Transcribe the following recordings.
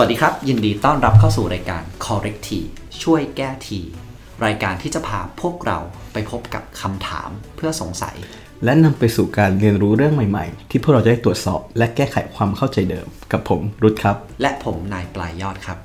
สวัสดีครับ ยินดีต้อนรับเข้าสู่รายการ Correct T ช่วยแก้ที รายการที่จะพาพวกเราไปพบกับคำถามเพื่อสงสัย และนำไปสู่การเรียนรู้เรื่องใหม่ๆ ที่พวกเราจะได้ตรวจสอบและแก้ไขความเข้าใจเดิม กับผมรุดครับ และผมนายปลายยอดครับ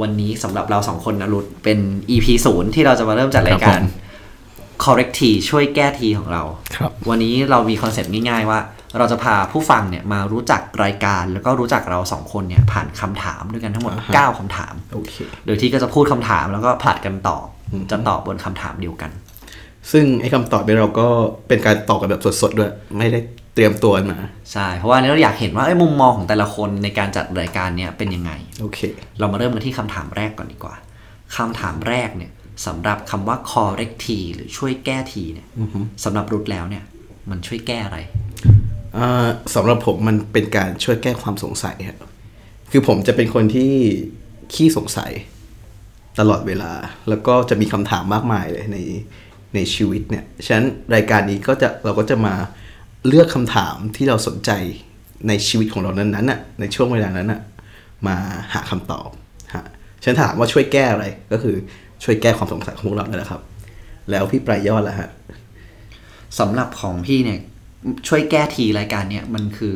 วันนี้สำหรับเราสองคนนะรุดเป็น EP ศูนย์ที่เราจะมาเริ่มจัดรายการครับผม Correct T ช่วยแก้ทีของเรา ครับ วันนี้เรามีคอนเซ็ปต์ง่ายๆว่า เราจะพาผู้ฟังเนี่ยมารู้จักรายการ แล้วก็รู้จักเราสองคนเนี่ยผ่านคำถามด้วยกันทั้งหมดอ่าฮะ9คำถามโอเคโดยที่ก็จะพูดคำถามแล้วก็ผลัดกันตอบจะตอบบนคำถามเดียวกัน ซึ่งไอ้คำตอบเนี่ยเราก็เป็นการตอบกันแบบสดๆด้วยไม่ได้เตรียมตัวมาใช่เพราะว่าอันนี้เราอยากเห็นว่าเอ้ยมุมมองของแต่ละคนในการจัดรายการเนี่ยเป็นยังไงโอเค เรามาเริ่มกันที่คำถามแรกก่อนดีกว่าคำถามแรกเนี่ยสำหรับคำว่า correct t หรือช่วยแก้ทีเนี่ยสำหรับรุดแล้วเนี่ย มันช่วยแก้อะไรอ่า สำหรับผมมันเป็นการช่วยแก้ความสงสัยครับคือผมจะเป็นคนที่ขี้สงสัยตลอดเวลา แล้วก็จะมีคำถามมากมายเลยในในชีวิตเนี่ย ฉะนั้นรายการนี้ก็จะเราก็จะมาเลือกคำถามที่เราสนใจในชีวิตของเรานั้นๆน่ะในช่วงเวลานั้นน่ะมาหาคำตอบฮะฉันถามว่าช่วยแก้อะไรก็คือช่วยแก้ความสงสัยของพวกเราเนั่นแหละครับ แล้วพี่ปลายยอดล่ะฮะสำหรับของพี่เนี่ย ช่วยแก้ทีรายการเนี่ยมันคือ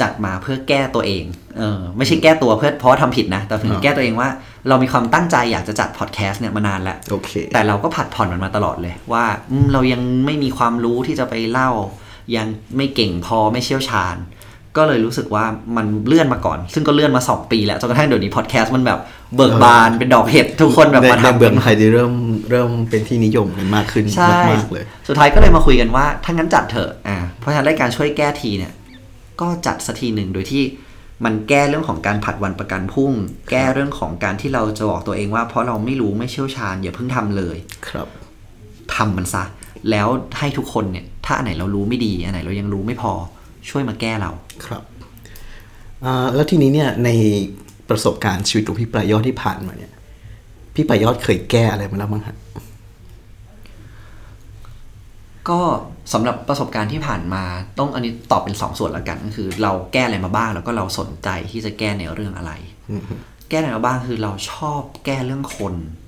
จัดมาเพื่อแก้ตัวเอง เออไม่ใช่แก้ตัวเพื่อเพราะว่าทำผิดนะ แต่ถึงอ่าแก้ตัวเองว่า เรามีความตั้งใจอยากจะจัดพอดแคสต์เนี่ยมานานแล้วโอเคแต่เราก็ผัดผ่อนมันมาตลอดเลย ว่าอืมเรายังไม่มีความรู้ที่จะไปเล่า ยังไม่เก่งพอไม่เชี่ยวชาญ ก็เลยรู้สึกว่ามันเลื่อนมาก่อน ซึ่งก็เลื่อนมา 2 ปีแล้วจนกระทั่งเดี๋ยวนี้พอดแคสต์มันแบบเบิกบานเป็นดอกเห็ดทุกคนแบบในมาในทำเบืองไทยที่เริ่มเริ่มเป็นที่นิยมกันมากขึ้นใช่มากๆเลย สุดท้ายก็เลยมาคุยกันว่าถ้างั้นจัดเถอะอ่าเพราะฉะนั้นรายการช่วยแก้ทีเนี่ย ก็จัดสักทีหนึ่งโดยที่มันแก้เรื่องของการผัดวันประกันพรุ่ง แก้เรื่องของการที่เราจะบอกตัวเองว่า เพราะเราไม่รู้ไม่เชี่ยวชาญอย่าเพิ่งทำเลยครับทำมันซะแล้วให้ทุกคนเนี่ย ถ้าอันไหนเรารู้ไม่ดีอันไหนเรายังรู้ไม่พอ ช่วยมาแก้เราครับอ่าแล้วทีนี้เนี่ยในประสบการณ์ชีวิตของพี่ปลายยอดที่ผ่านมาเนี่ย พี่ปลายยอดเคยแก้อะไรมาแล้วบ้างฮะก็สำหรับประสบการณ์ที่ผ่านมาต้องอันนี้ตอบเป็นสองส่วนละกันก็คือ เราแก้อะไรมาบ้างแล้วก็เราสนใจที่จะแก้ในเรื่องอะไร แก้อะไรมาบ้างคือเราชอบแก้เรื่องคนฮะอืม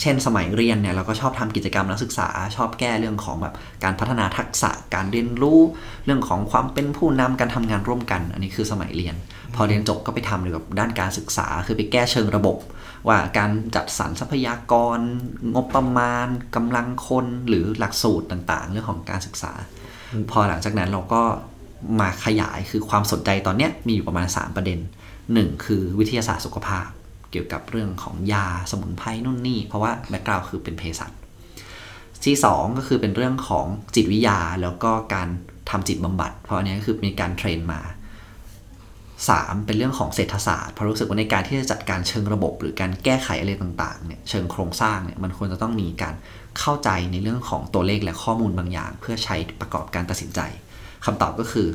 เช่นสมัยเรียนเนี่ยเราก็ชอบทำกิจกรรมนักศึกษา ชอบแก้เรื่องของแบบการพัฒนาทักษะการเรียนรู้เรื่องของความเป็นผู้นำการทำงานร่วมกัน อันนี้คือสมัยเรียน พอเรียนจบก็ไปทำเกี่ยวกับด้านการศึกษา คือไปแก้เชิงระบบ ว่าการจัดสรรทรัพยากร งบประมาณกำลังคนหรือหลักสูตรต่างๆ เรื่องของการศึกษา พอหลังจากนั้นเราก็มาขยายคือความสนใจตอนเนี้ยมีอยู่ประมาณ 3 ประเด็นหนึ่งคือวิทยาศาสตร์สุขภาพ เกี่ยวกับเรื่องของยาสมุนไพรนู่นนี่ เพราะว่า background คือเป็นเภสัชที่สองก็คือเป็นเรื่องของจิตวิทยาแล้วก็การทำจิตบำบัด เพราะอันนี้ก็คือมีการ train มาสามเป็นเรื่องของเศรษฐศาสตร์เพราะรู้สึกว่าในการที่จะจัดการเชิงระบบ หรือการแก้ไขอะไรต่างๆเนี่ยเชิงโครงสร้างเนี่ยมันควรจะต้องมีการเข้าใจในเรื่องของตัวเลขและข้อมูลบางอย่าง เพื่อใช้ประกอบการตัดสินใจคำตอบก็คือ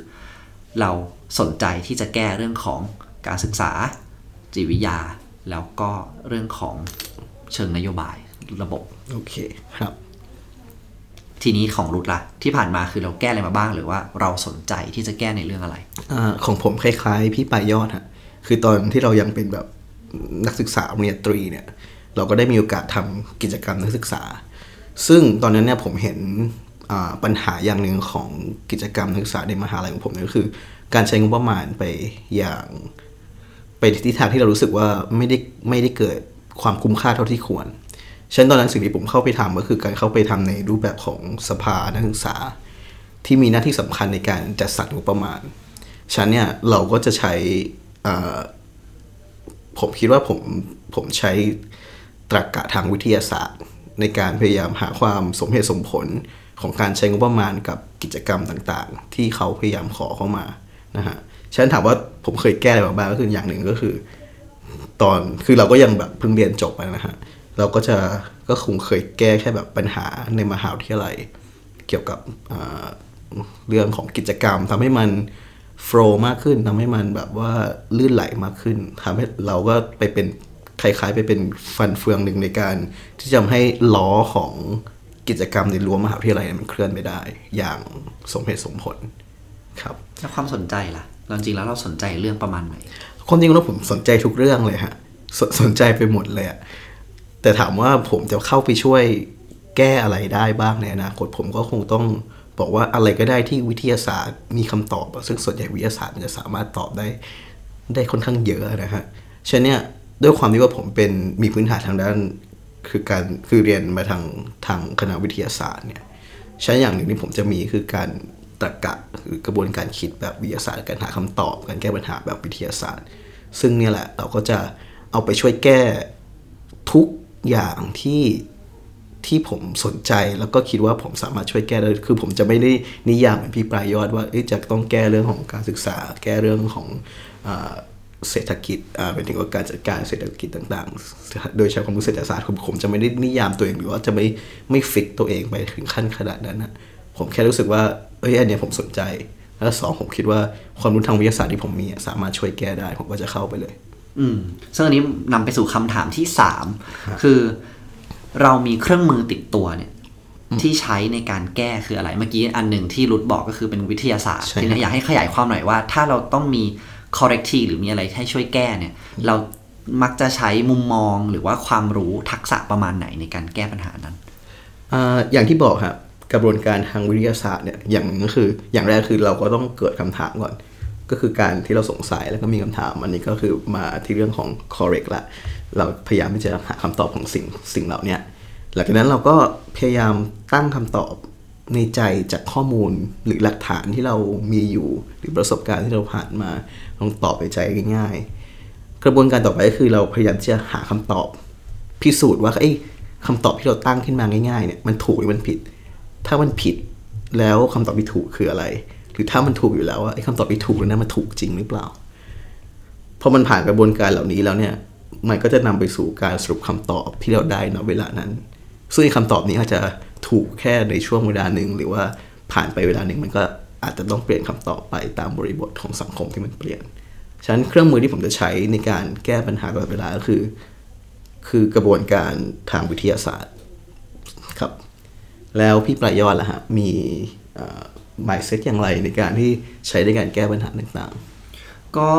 เราสนใจที่จะแก้เรื่องของการศึกษาจิตวิทยา แล้วก็เรื่องของเชิงนโยบายระบบ โอเคครับ ทีนี้ของรุทละที่ผ่านมาคือเราแก้อะไรมาบ้าง หรือว่าเราสนใจที่จะแก้ในเรื่องอะไรอาของผมคล้ายๆ พี่ปลายยอดฮะคือตอนที่เรายังเป็นแบบนักศึกษาปริญญาตรีเนี่ย เราก็ได้มีโอกาสทำกิจกรรมนักศึกษา ซึ่งตอนนั้นเนี่ยผมเห็นอ่าปัญหาอย่างหนึ่งของกิจกรรมนักศึกษาในมหาลัยของผมเนี่ยก็คือ การใช้งบประมาณไปอย่าง ไปทิศทางที่เรารู้สึกว่าไม่ได้ไม่ได้เกิดความคุ้มค่าเท่าที่ควรฉะนันตอนนั้นสิ่งที่ผมเข้าไปทำก็คือการเข้าไปทำในรูปแบบของสภานักศึกษา ที่มีหน้าที่สำคัญในการจัดสรรงบประมาณฉะนันเนี่ยเราก็จะใช้ผมคิดว่าผมผมใช้ตรรกะทางวิทยาศาสตร์ ในการพยายามหาความสมเหตุสมผลของการใช้งบประมาณกับกิจกรรมต่างๆ ที่เขาพยายามขอเข้ามานะฮะ ฉันถามว่าผมเคยแก้อะไรบ้างก็คืออย่างหนึ่งก็คือ ตอนคือเราก็ยังแบบเพิ่งเรียนจบไปนะฮะเราก็จะก็คงเคยแก้แค่แบบปัญหาในมหาวิทยาลัย เกี่ยวกับเรื่องของกิจกรรมทำให้มันโฟล์มากขึ้นทำให้มันแบบว่าลื่นไหลมากขึ้นทำให้เราก็ไปเป็นคล้ายๆ ไปเป็นฟันเฟืองหนึ่งในการ ที่จะทำให้ล้อของกิจกรรมในรั้วมหาวิทยาลัยเนี่ยมันเคลื่อนไปได้ อย่างสมเหตุสมผลครับ แล้วความสนใจล่ะ จริงๆแล้วเราสนใจเรื่องประมาณไหนความจริงแล้วผมสนใจทุกเรื่องเลยฮะสสนใจไปหมดเลยอะแต่ถามว่าผมจะเข้าไปช่วยแก้อะไรได้บ้างในอนาคตผมก็คงต้องบอกว่าอะไรก็ได้ที่วิทยาศาสตร์มีคำตอบ ซึ่งส่วนใหญ่วิทยาศาสตร์มันจะสามารถตอบได้ได้ค่อนข้างเยอะนะฮะฉะนั้นเนี่ยด้วยความที่ว่าผมเป็นมีพื้นฐานทางด้านคือการคือเรียนมาทางทางคณะวิทยาศาสตร์เนี่ยใช้อย่างหนึ่งที่ผมจะมีคือการ ตรรกะหรือกระบวนการคิดแบบวิทยาศาสตร์การหาคำตอบการแก้ปัญหาแบบวิทยาศาสตร์ ซึ่งเนี่ยแหละเราก็จะเอาไปช่วยแก้ทุกอย่างที่ที่ผมสนใจแล้วก็คิดว่าผมสามารถช่วยแก้ได้คือผมจะไม่ได้นิยามเหมือนพี่ปลายยอดว่าจะต้องแก้เรื่องของการศึกษา แก้เรื่องของเศรษฐกิจเป็นถึงว่าการจัดการเศรษฐกิจต่างๆ โดยใช้ความรู้เศรษฐศาสตร์ผมผมจะไม่ได้นิยามตัวเองหรือว่าจะไม่ไม่ฟิกตัวเองไปถึงขั้นขนาดนั้นนะ ผมแค่รู้สึกว่าเอ้ยอันเนี้ยผมสนใจ แล้วสองผมคิดว่าความรู้ทางวิทยาศาสตร์ที่ผมมีอะสามารถช่วยแก้ได้ ผมก็จะเข้าไปเลย อืมซึ่งอันนี้นำไปสู่คำถามที่สามคือ เรามีเครื่องมือติดตัวเนี่ยที่ใช้ในการแก้คืออะไรเมื่อกี้อันหนึ่งที่รุดบอกก็คือเป็นวิทยาศาสตร์ใช่ทีนี้อยากให้ขยายความหน่อยว่า ถ้าเราต้องมี corrective หรือมีอะไรให้ช่วยแก้เนี่ย เรามักจะใช้มุมมองหรือว่าความรู้ทักษะประมาณไหนในการแก้ปัญหานั้นอ่าอย่างที่บอกครับ กระบวนการทางวิทยาศาสตร์เนี่ยอย่างนึงก็คือ อย่างแรกคือเราก็ต้องเกิดคำถามก่อน ก็คือการที่เราสงสัยแล้วก็มีคำถามอันนี้ก็คือมาที่เรื่องของ correct ละเราพยายามที่จะหาคำตอบของสิ่งสิ่งเหล่านี้หลังจากนั้นเราก็พยายามตั้งคำตอบในใจจากข้อมูลหรือหลักฐานที่เรามีอยู่ หรือประสบการณ์ที่เราผ่านมาลองตอบในใจง่าย ๆ กระบวนการต่อไปก็คือเราพยายามที่จะหาคำตอบพิสูจน์ว่าไอ้คำตอบที่เราตั้งขึ้นมาง่ายๆเนี่ยมันถูกหรือมันผิด ถ้ามันผิดแล้วคำตอบที่ถูกคืออะไร หรือถ้ามันถูกอยู่แล้วว่าไอ้คำตอบที่ถูกนั้นมันถูกจริงหรือเปล่าพอมันผ่านกระบวนการเหล่านี้แล้วเนี่ย มันก็จะนำไปสู่การสรุปคำตอบที่เราได้ณเวลานั้น ซึ่งคำตอบนี้อาจจะถูกแค่ในช่วงเวลาหนึ่งหรือว่าผ่านไปเวลาหนึ่งมันก็อาจจะต้องเปลี่ยนคำตอบไปตามบริบทของสังคมที่มันเปลี่ยน ฉะนั้นเครื่องมือที่ผมจะใช้ในการแก้ปัญหาตลอดเวลาก็คือ คือกระบวนการทางวิทยาศาสตร์ครับ แล้วพี่ปลายยอดล่ะฮะมีหมายเซตอย่างไรในการที่ใช้ในการแก้ปัญหาต่างก็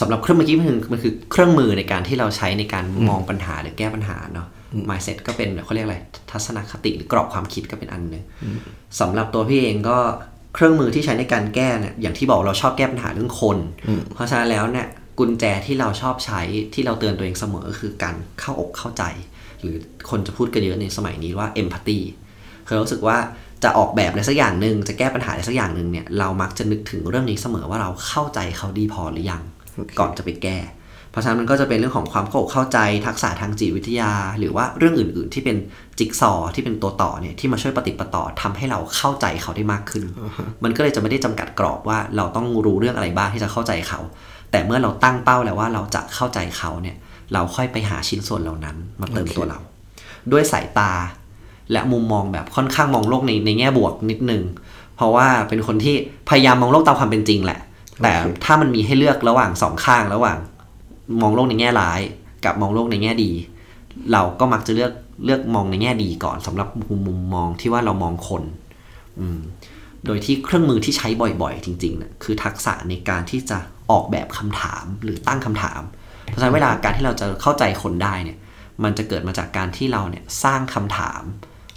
สำหรับเครื่องเมื่อกี้มันคือมันคือเครื่องมือในการที่เราใช้ในการมองปัญหาหรือแก้ปัญหาเนาะ mindset ก็เป็นเขาเรียกอะไรทัศนคติหรือกรอบความคิดก็เป็นอันหนึ่งสำหรับตัวพี่เองก็เครื่องมือที่ใช้ในการแก้เนี่ยอย่างที่บอกเราชอบแก้ปัญหาเรื่องคน เพราะฉะนั้นแล้วเนี่ยกุญแจที่เราชอบใช้ที่เราเตือนตัวเองเสมอก็คือการเข้าอกเข้าใจ หรือคนจะพูดกันเยอะในสมัยนี้ว่า empathy คือ เรารู้สึกว่าจะออกแบบอะไรสักอย่างหนึ่งจะแก้ปัญหาอะไรสักอย่างหนึ่งเนี่ยเรามักจะนึกถึงเรื่องนี้เสมอว่าเราเข้าใจเขาดีพอหรือยังก่อนจะไปแก้ เพราะฉะนั้นมันก็จะเป็นเรื่องของความเข้าอกเข้าใจทักษะทางจิตวิทยา หรือว่าเรื่องอื่น ๆ ที่เป็นจิ๊กซอว์ที่เป็นตัวต่อเนี่ยที่มาช่วยปฏิดปะต่อทำให้เราเข้าใจเขาได้มากขึ้นมันก็เลยจะไม่ได้จำกัดกรอบว่าเราต้องรู้เรื่องอะไรบ้างที่จะเข้าใจเขา แต่เมื่อเราตั้งเป้าแล้วว่าเราจะเข้าใจเขาเนี่ยเราค่อยไปหาชิ้นส่วนเหล่านั้น มาเติมตัวเรา ด้วยสายตา และมุมมองแบบค่อนข้างมองโลกในในแง่บวกนิดนึง เพราะว่าเป็นคนที่พยายามมองโลกตามความเป็นจริงแหละ แต่ถ้ามันมีให้เลือกระหว่างสองข้างระหว่าง มองโลกในแง่ร้าย กับมองโลกในแง่ดี เราก็มักจะเลือกเลือกมองในแง่ดีก่อนสำหรับมุมมุมมองที่ว่าเรามองคน อืมโดยที่เครื่องมือที่ใช้บ่อยๆ จริงๆนะคือทักษะในการที่จะออกแบบคำถามหรือตั้งคำถาม เพราะฉะนั้นเวลาการที่เราจะเข้าใจคนได้เนี่ย มันจะเกิดมาจากการที่เราเนี่ยสร้างคำถาม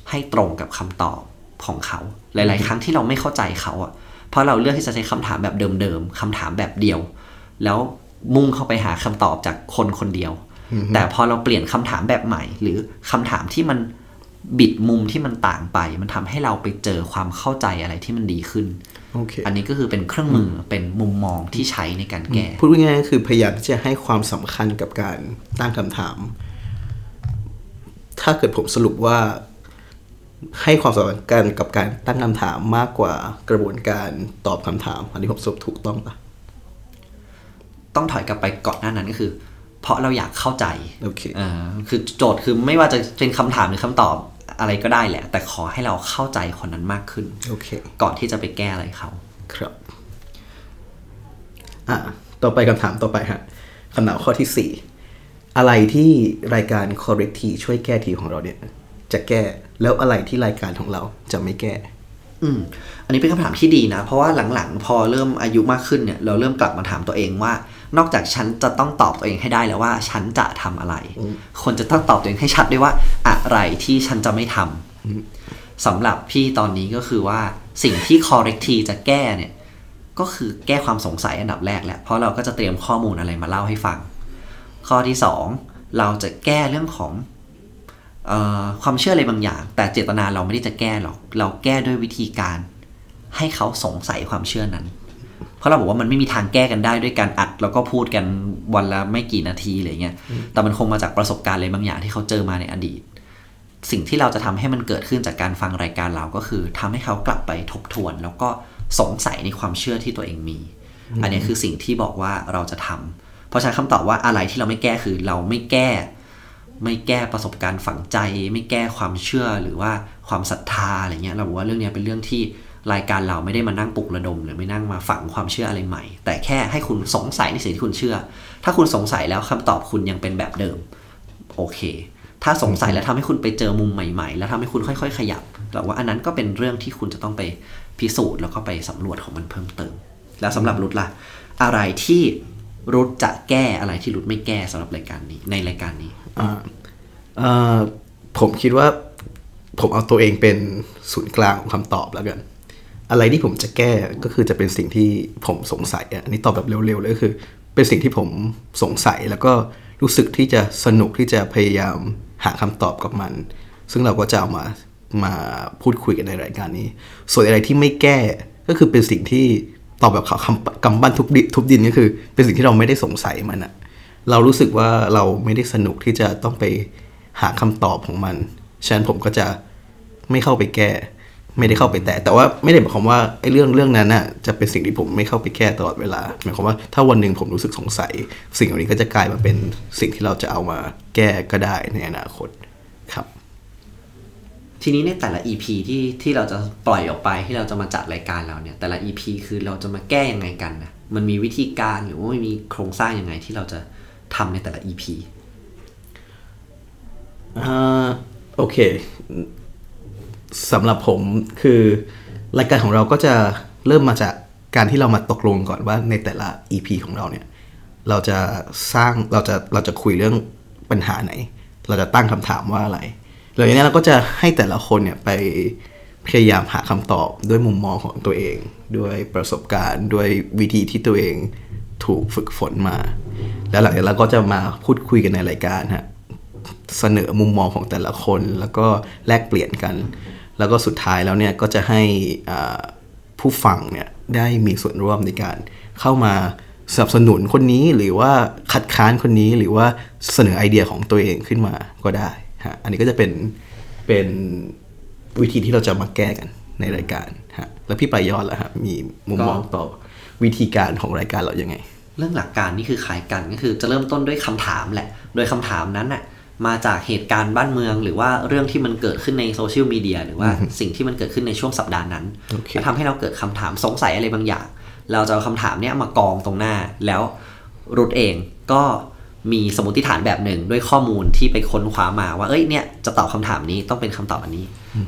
ให้ตรงกับคำตอบของเขา หลาย ๆ ครั้งที่เราไม่เข้าใจเขาอะเพราะเราเลือกที่จะใช้คำถามแบบเดิมๆคำถามแบบเดียว แล้วมุ่งเข้าไปหาคำตอบจากคนคนเดียว แต่พอเราเปลี่ยนคำถามแบบใหม่ หรือคำถามที่มันบิดมุมที่มันต่างไป มันทำให้เราไปเจอความเข้าใจอะไรที่มันดีขึ้นๆโอเคอันนี้ก็คือเป็นเครื่องมือเป็นมุมมองที่ใช้ในการแก้ พูดง่ายๆก็คือพยายามที่จะให้ความสำคัญกับการตั้งคำถาม ถ้าเกิดผมสรุปว่า ให้ความสำคัญกับการตั้งคำถามมากกว่ากระบวนการตอบคำถาม อันนี้ผมสรุปถูกต้องปะต้องถอยกลับไปก่อนหน้านั้นก็คือ เพราะเราอยากเข้าใจโอเคอ่าคือโจทย์คือไม่ว่าจะเป็นคำถามหรือคำตอบอะไรก็ได้แหละ แต่ขอให้เราเข้าใจคนนั้นมากขึ้นโอเค ก่อนที่จะไปแก้อะไรเขาครับอะต่อไปคำถามต่อไปฮะคำถามข้อที่สี่อะไรที่รายการ correct ทีช่วยแก้ทีของเราเนี่ย จะแก้ แล้วอะไรที่รายการของเราจะไม่แก้ อืม อันนี้เป็นคำถามที่ดีนะ เพราะว่าหลังๆ พอเริ่มอายุมากขึ้นเนี่ย เราเริ่มกลับมาถามตัวเองว่า นอกจากฉันจะต้องตอบตัวเองให้ได้แล้วว่า ฉันจะทำอะไร คนจะต้องตอบตัวเองให้ชัดด้วยว่า อะไรที่ฉันจะไม่ทำสำหรับพี่ตอนนี้ก็คือว่าสิ่งที่ correctly จะแก้เนี่ย ก็คือแก้ความสงสัยอันดับแรกแหละเพราะเราก็จะเตรียมข้อมูลอะไรมาเล่าให้ฟัง ข้อที่สองเราจะแก้เรื่องของเออ ความเชื่ออะไรบางอย่าง แต่เจตนาเราไม่ได้จะแก้หรอก เราแก้ด้วยวิธีการให้เขาสงสัยความเชื่อนั้น เพราะเราบอกว่ามันไม่มีทางแก้กันได้ด้วยการอัด แล้วก็พูดกันวันละไม่กี่นาทีอะไรเงี้ย แต่มันคงมาจากประสบการณ์อะไรบางอย่างที่เขาเจอมาในอดีต สิ่งที่เราจะทำให้มันเกิดขึ้นจากการฟังรายการเราก็คือทำให้เขากลับไปทบทวน แล้วก็สงสัยในความเชื่อที่ตัวเองมี อันนี้คือสิ่งที่บอกว่าเราจะทำเพราะฉะนั้นคำตอบว่าอะไรที่เราไม่แก้คือเราไม่แก้ ไม่แก้ประสบการณ์ฝังใจ ไม่แก้ความเชื่อหรือว่าความศรัทธาอะไรเงี้ยเราบอกว่าเรื่องนี้เป็นเรื่องที่รายการเราไม่ได้มานั่งปลุกระดม หรือไม่นั่งมาฝังความเชื่ออะไรใหม่ แต่แค่ให้คุณสงสัยในสิ่งที่คุณเชื่อ ถ้าคุณสงสัยแล้วคำตอบคุณยังเป็นแบบเดิม โอเค ถ้าสงสัยแล้วทำให้คุณไปเจอมุมใหม่ ๆ แล้วทำให้คุณค่อย ๆ ขยับเราว่าอันนั้นก็เป็นเรื่องที่คุณจะต้องไปพิสูจน์แล้วก็ไปสำรวจของมันเพิ่มเติม แล้วสำหรับรุดล่ะ อะไรที่ รุดจะแก้อะไรที่รุดไม่แก้สำหรับรายการนี้ ในรายการนี้ผมคิดว่า ผมเอาตัวเองเป็นศูนย์กลางของคำตอบแล้วกัน อะไรที่ผมจะแก้ก็คือจะเป็นสิ่งที่ผมสงสัยอะอันนี้ตอบแบบเร็วๆเลยก็คือ เป็นสิ่งที่ผมสงสัยแล้วก็รู้สึกที่จะสนุกที่จะพยายามหาคำตอบกับมัน ซึ่งเราก็จะเอามามาพูดคุยกันในรายการนี้ ส่วนอะไรที่ไม่แก้ก็คือเป็นสิ่งที่ ตอบแบบคำกำบันทุบดิทุบดินก็คือ เป็นสิ่งที่เราไม่ได้สงสัยมันอะเรารู้สึกว่าเราไม่ได้สนุกที่จะต้องไปหาคำตอบของมัน ฉะนั้นผมก็จะไม่เข้าไปแก้ ไม่ได้เข้าไปแต่แต่ว่าไม่ได้หมายความว่าไอ้เรื่องเรื่องนั้นน่ะจะเป็นสิ่งที่ผมไม่เข้าไปแก้ตลอดเวลา หมายความว่าถ้าวันหนึ่งผมรู้สึกสงสัย สิ่งเหล่านี้ก็จะกลายมาเป็นสิ่งที่เราจะเอามาแก้ก็ได้ในอนาคต ทีนี้ในแต่ละ EP ที่ที่เราจะปล่อยออกไปที่เราจะมาจัดรายการเราเนี่ย แต่ละ EP คือเราจะมาแก้ยังไงกันนะมันมีวิธีการหรือว่ามีโครงสร้างยังไงที่เราจะทำในแต่ละ EP อ่าโอเคสำหรับผมคือรายการของเราก็จะเริ่มมาจากการที่เรามาตกลงก่อนว่าในแต่ละ EP ของเราเนี่ย เราจะสร้างเราจะเราจะคุยเรื่องปัญหาไหน เราจะตั้งคำถามว่าอะไร หลังจากนี้เราก็จะให้แต่ละคนเนี่ยไปพยายามหาคำตอบด้วยมุมมองของตัวเอง ด้วยประสบการณ์ด้วยวิธีที่ตัวเองถูกฝึกฝนมา แล้วหลังจากนั้นเราก็จะมาพูดคุยกันในรายการฮะเสนอมุมมองของแต่ละคน แล้วก็แลกเปลี่ยนกัน แล้วก็สุดท้ายแล้วเนี่ยก็จะให้ผู้ฟังเนี่ยได้มีส่วนร่วมในการเข้ามาสนับสนุนคนนี้หรือว่าคัดค้านคนนี้หรือว่าเสนอไอเดียของตัวเองขึ้นมาก็ได้ ฮะอันนี้ก็จะเป็นเป็นวิธีที่เราจะมาแก้กันในรายการฮะแล้วพี่ปลายยอดล่ะฮะมีมุมมองต่อวิธีการของรายการเรายังไง เรื่องหลักการนี่คือคล้ายกันก็คือจะเริ่มต้นด้วยคำถามแหละ โดยคำถามนั้นน่ะมาจากเหตุการณ์บ้านเมือง หรือว่าเรื่องที่มันเกิดขึ้นในโซเชียลมีเดียหรือว่าสิ่งที่มันเกิดขึ้นในช่วงสัปดาห์นั้นโอเคแล้วทำให้เราเกิดคำถามสงสัยอะไรบางอย่าง เราจะเอาคำถามเนี้ยมากองตรงหน้าแล้วรุดเองก็ มีสมมติฐานแบบหนึ่งด้วยข้อมูลที่ไปค้นคว้ามาว่าเอ้ยเนี่ยจะตอบคำถามนี้ต้องเป็นคำตอบอันนี้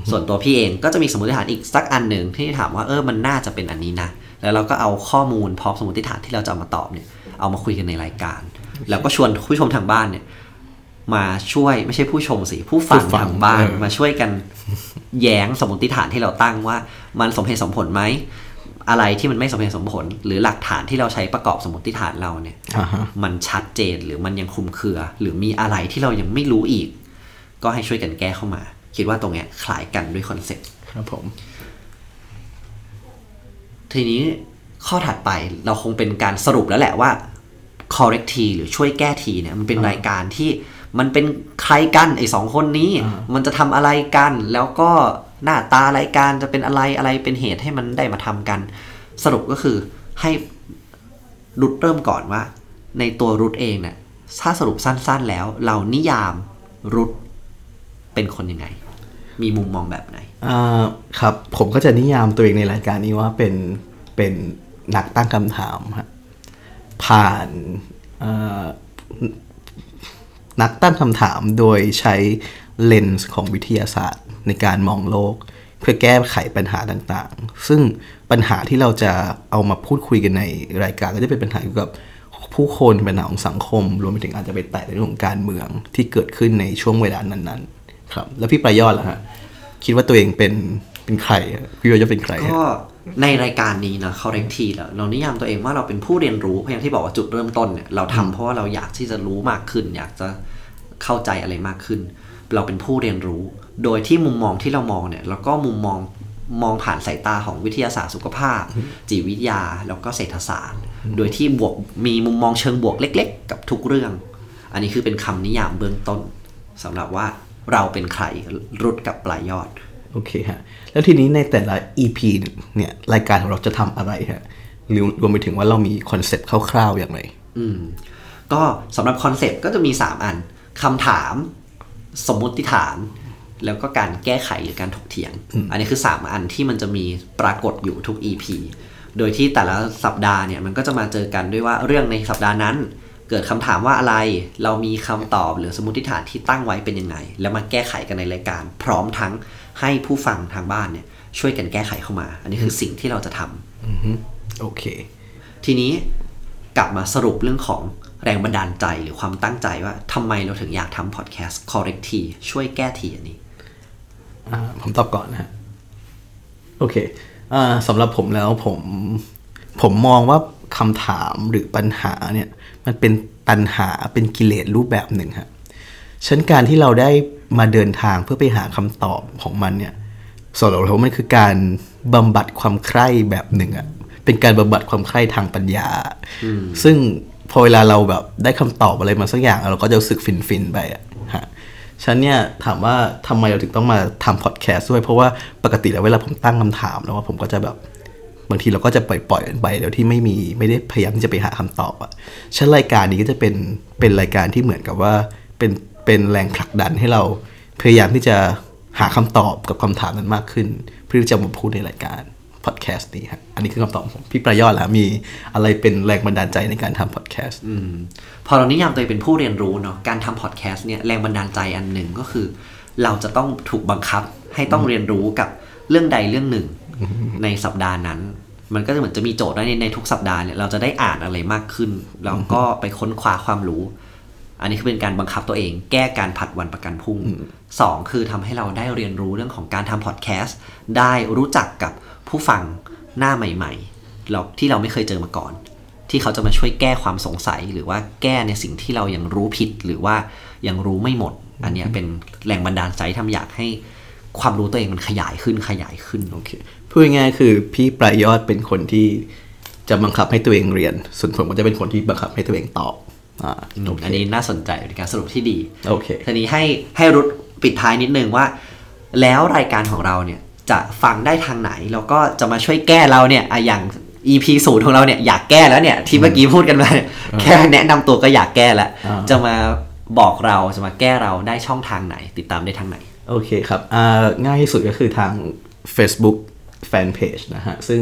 ส่วนตัวพี่เองก็จะมีสมมติฐานอีกสักอันหนึ่งที่ถามว่าเออมันน่าจะเป็นอันนี้นะแล้วเราก็เอาข้อมูลพร้อมสมมติฐานที่เราจะเอามาตอบเนี่ยเอามาคุยกันในรายการ แล้วก็ชวนผู้ชมทางบ้านเนี่ยมาช่วยไม่ใช่ผู้ชมสิผู้ฟังผู้ฟังทางบ้านเออมาช่วยกันแย้งสมมติฐานที่เราตั้งว่า มันสมเหตุสมผลไหม อะไรที่มันไม่สมเหตุสมผล หรือหลักฐานที่เราใช้ประกอบสมมติฐานเราเนี่ยอ่าฮะมันชัดเจนหรือมันยังคลุมเครือ หรือมีอะไรที่เรายังไม่รู้อีก ก็ให้ช่วยกันแก้เข้ามา คิดว่าตรงเนี้ยคล้ายกันด้วยคอนเซ็ปต์ครับผมทีนี้ข้อถัดไปเราคงเป็นการสรุปแล้วแหละว่า correct ทีหรือช่วยแก้ทีเนี่ยมันเป็นรายการที่มันเป็นใครกันไอ้สองคนนี้ มันจะทำอะไรกันแล้วก็ หน้าตารายการจะเป็นอะไรอะไรเป็นเหตุให้มันได้มาทำกัน สรุปก็คือให้รุดเริ่มก่อนว่า ในตัวรุดเองเนี่ยถ้าสรุปสั้นๆแล้ว เรานิยามรุดเป็นคนยังไง มีมุมมองแบบไหนอ่าครับ ผมก็จะนิยามตัวเองในรายการนี้ว่าเป็นเป็นนักตั้งคำถามฮะผ่านนักตั้งคำถามโดยใช้เลนส์ของวิทยาศาสตร์ ในการมองโลก เพื่อแก้ไขปัญหาต่างๆ ซึ่งปัญหาที่เราจะเอามาพูดคุยกันในรายการก็จะเป็นปัญหาเกี่ยวกับผู้คนปัญหาของสังคม รวมไปถึงอาจจะไปแตะในเรื่องของการเมืองที่เกิดขึ้นในช่วงเวลานั้นๆ ครับ แล้วพี่ประยอดล่ะฮะคิดว่าตัวเองเป็นเป็นใครพี่ประยอดเป็นใครก็ในรายการนี้นะเขาเรนทีแล้วเรานิยามตัวเองว่าเราเป็นผู้เรียนรู้เพราะอย่างที่บอกว่าจุดเริ่มต้นเนี่ยเราทำเพราะว่าเราอยากที่จะรู้มากขึ้น อยากจะเข้าใจอะไรมากขึ้น เราเป็นผู้เรียนรู้ โดยที่มุมมองที่เรามองเนี่ยแล้วก็มุมมองมองผ่านสายตาของวิทยาศาสตร์สุขภาพ จิตวิทยาแล้วก็เศรษฐศาสตร์ โดยที่บวกมีมุมมองเชิงบวกเล็ก ๆ กับทุกเรื่อง อันนี้คือเป็นคำนิยามเบื้องต้นสำหรับว่าเราเป็นใครรุดกับปลายยอดโอเคฮะ แล้วทีนี้ในแต่ละ EP เนี่ยรายการของเราจะทำอะไรฮะหรือรวมไปถึงว่าเรามีคอนเซ็ปต์คร่าวๆอย่างไร อืม ก็สำหรับคอนเซปต์ก็จะมี 3 อันคำถาม สมมุติฐาน แล้วก็การแก้ไขหรือการถกเถียง อันนี้คือ 3 อันที่มันจะมีปรากฏอยู่ทุก EP โดยที่แต่ละสัปดาห์เนี่ยมันก็จะมาเจอกันด้วยว่าเรื่องในสัปดาห์นั้น เกิดคำถามว่าอะไร เรามีคำตอบหรือสมมติฐานที่ตั้งไว้เป็นยังไง แล้วมาแก้ไขกันในรายการ พร้อมทั้งให้ผู้ฟังทางบ้านเนี่ยช่วยกันแก้ไขเข้ามา อันนี้คือสิ่งที่เราจะทำอือฮึโอเค ทีนี้กลับมาสรุปเรื่องของ แรงบันดาลใจหรือความตั้งใจว่าทำไมเราถึงอยากทำพอดแคสต์ correct ทีช่วยแก้ทีอันนี้อ่าผมตอบก่อนนะฮะโอเคอ่าสำหรับผมแล้วผมผมมองว่าคำถามหรือปัญหาเนี่ยมันเป็นปัญหาเป็นกิเลสรูปแบบหนึ่งฮะฉะนันการที่เราได้มาเดินทางเพื่อไปหาคำตอบของมันเนี่ยสำหรับเรามันคือการบำบัดความใคร่แบบหนึ่งอะเป็นการบำบัดความใคร่ทางปัญญา ซึ่ง พอเวลาเราแบบได้คำตอบอะไรมาสักอย่างเราก็จะรู้สึกฟินๆไปอะฮะฉันเนี่ยถามว่าทำไมเราถึงต้องมาทำพอดแคสต์ด้วย เพราะว่าปกติแล้วเวลาผมตั้งคำถามแล้วว่าผมก็จะแบบบางทีเราก็จะปล่อยๆกันไปเดี๋ยวที่ไม่มีไม่ได้พยายามที่จะไปหาคำตอบอะฉันรายการนี้ก็จะเป็นเป็นรายการที่เหมือนกับว่าเป็นเป็นแรงผลักดันให้เราพยายามที่จะหาคำตอบกับคำถามนั้นมากขึ้น เพื่อจะมาพูดในรายการ พอดแคสต์นี้ครับอันนี้คือคำตอบของผมพี่ประยอดแล้วมีอะไรเป็นแรงบันดาลใจในการทำพอดแคสต์อืมพอเรานิยามตัวเองเป็นผู้เรียนรู้เนาะการทำพอดแคสต์เนี่ยแรงบันดาลใจอันหนึ่งก็คือ เราจะต้องถูกบังคับให้ต้องเรียนรู้กับเรื่องใดเรื่องหนึ่งในสัปดาห์นั้น มันก็จะเหมือนจะมีโจทย์ว่าในในทุกสัปดาห์เนี่ยเราจะได้อ่านอะไรมากขึ้นแล้วก็ไปค้นคว้าความรู้ อันนี้คือเป็นการบังคับตัวเอง แก้การผัดวันประกันพรุ่งสองคือทำให้เราได้เรียนรู้เรื่องของการทำพอดแคสต์ได้รู้จักกับผู้ฟังหน้าใหม่ๆเราที่เราไม่เคยเจอมาก่อน ที่เขาจะมาช่วยแก้ความสงสัย หรือว่าแก้ในสิ่งที่เรายังรู้ผิดหรือว่ายังรู้ไม่หมด อันเนี้ยเป็นแรงบันดาลใจที่ทำอยากให้ความรู้ตัวเองมันขยายขึ้นขยายขึ้นโอเคพูดง่ายๆคือพี่ปลายยอดเป็นคนที่จะบังคับให้ตัวเองเรียน ส่วนผมก็จะเป็นคนที่บังคับให้ตัวเองตอบ อ่าโอเคอันนี้น่าสนใจเป็นการสรุปที่ดีโอเคทีนี้ให้ให้รุดปิดท้ายนิดนึงว่า แล้วรายการของเราเนี่ยจะฟังได้ทางไหน แล้วก็จะมาช่วยแก้เราเนี่ยอะอย่าง EP ศูนย์ของเราเนี่ยอยากแก้แล้วเนี่ยที่เมื่อกี้พูดกันมาเนี่ยแค่แนะนำตัวก็อยากแก้แล้วอ่าจะมาบอกเราจะมาแก้เราได้ช่องทางไหน ติดตามได้ทางไหน โอเคครับอ่าง่ายที่สุดก็คือทาง Facebook Fanpage นะฮะ ซึ่ง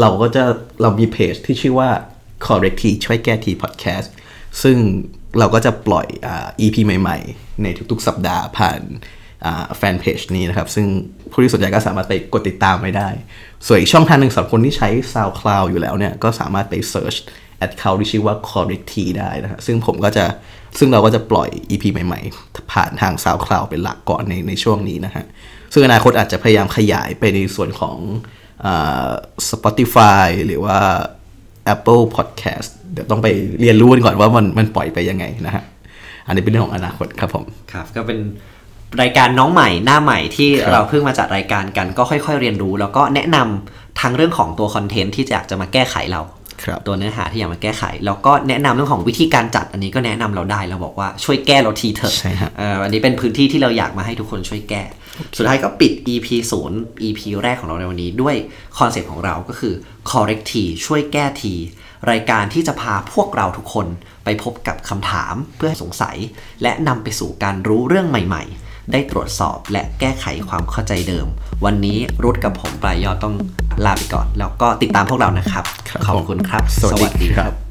เราก็จะเรามีเพจที่ชื่อว่า correct ทีช่วยแก้ที podcast ซึ่งเราก็จะปล่อยอ EP ใหม่ๆ ในทุกๆ สัปดาห์ผ่านแฟนเพจนี้นะครับ ซึ่งผู้ที่สนใจก็สามารถไปกดติดตามไว้ได้ ส่วนอีกช่องทางหนึ่งสำหรับคนที่ใช้ SoundCloud อยู่แล้วเนี่ย ก็สามารถไป search account ที่ชื่อว่า correct ได้นะฮะซึ่งผมก็จะซึ่งเราก็จะปล่อย EP ใหม่ๆ ผ่านทาง SoundCloud เป็นหลักก่อนในในช่วงนี้นะฮะซึ่งอนาคตอาจจะพยายามขยายไปในส่วนของอ Spotify หรือว่า Apple Podcast เดี๋ยวต้องไปเรียนรู้กันก่อนว่ามันมันปล่อยไปยังไงนะฮะ อันนี้เป็นเรื่องของอนาคตครับผม ครับ ก็เป็นรายการน้องใหม่หน้าใหม่ที่ครับเราเพิ่งมาจัดรายการกันก็ค่อย ๆ เรียนรู้ แล้วก็แนะนำทั้งเรื่องของตัวคอนเทนต์ที่อยากจะมาแก้ไขเราครับ ตัวเนื้อหาที่อยากมาแก้ไข แล้วก็แนะนำเรื่องของวิธีการจัดอันนี้ก็แนะนำเราได้เราบอกว่าช่วยแก้เราทีเถอะใช่ฮะเอ่ออันนี้เป็นพื้นที่ที่เราอยากมาให้ทุกคนช่วยแก้ สุดท้ายก็ปิด EP 0 EP แรกของเราในวันนี้ด้วยคอนเซ็ปต์ของเราก็คือ correct ทีช่วยแก้ทีรายการที่จะพาพวกเราทุกคนไปพบกับคำถามเพื่อให้สงสัย และนำไปสู่การรู้เรื่องใหม่ ๆ ได้ตรวจสอบและแก้ไขความเข้าใจเดิม วันนี้รุดกับผมปลายยอดต้องลาไปก่อน แล้วก็ติดตามพวกเรานะครับครับขอบผมคุณครับ สวัสดีครับ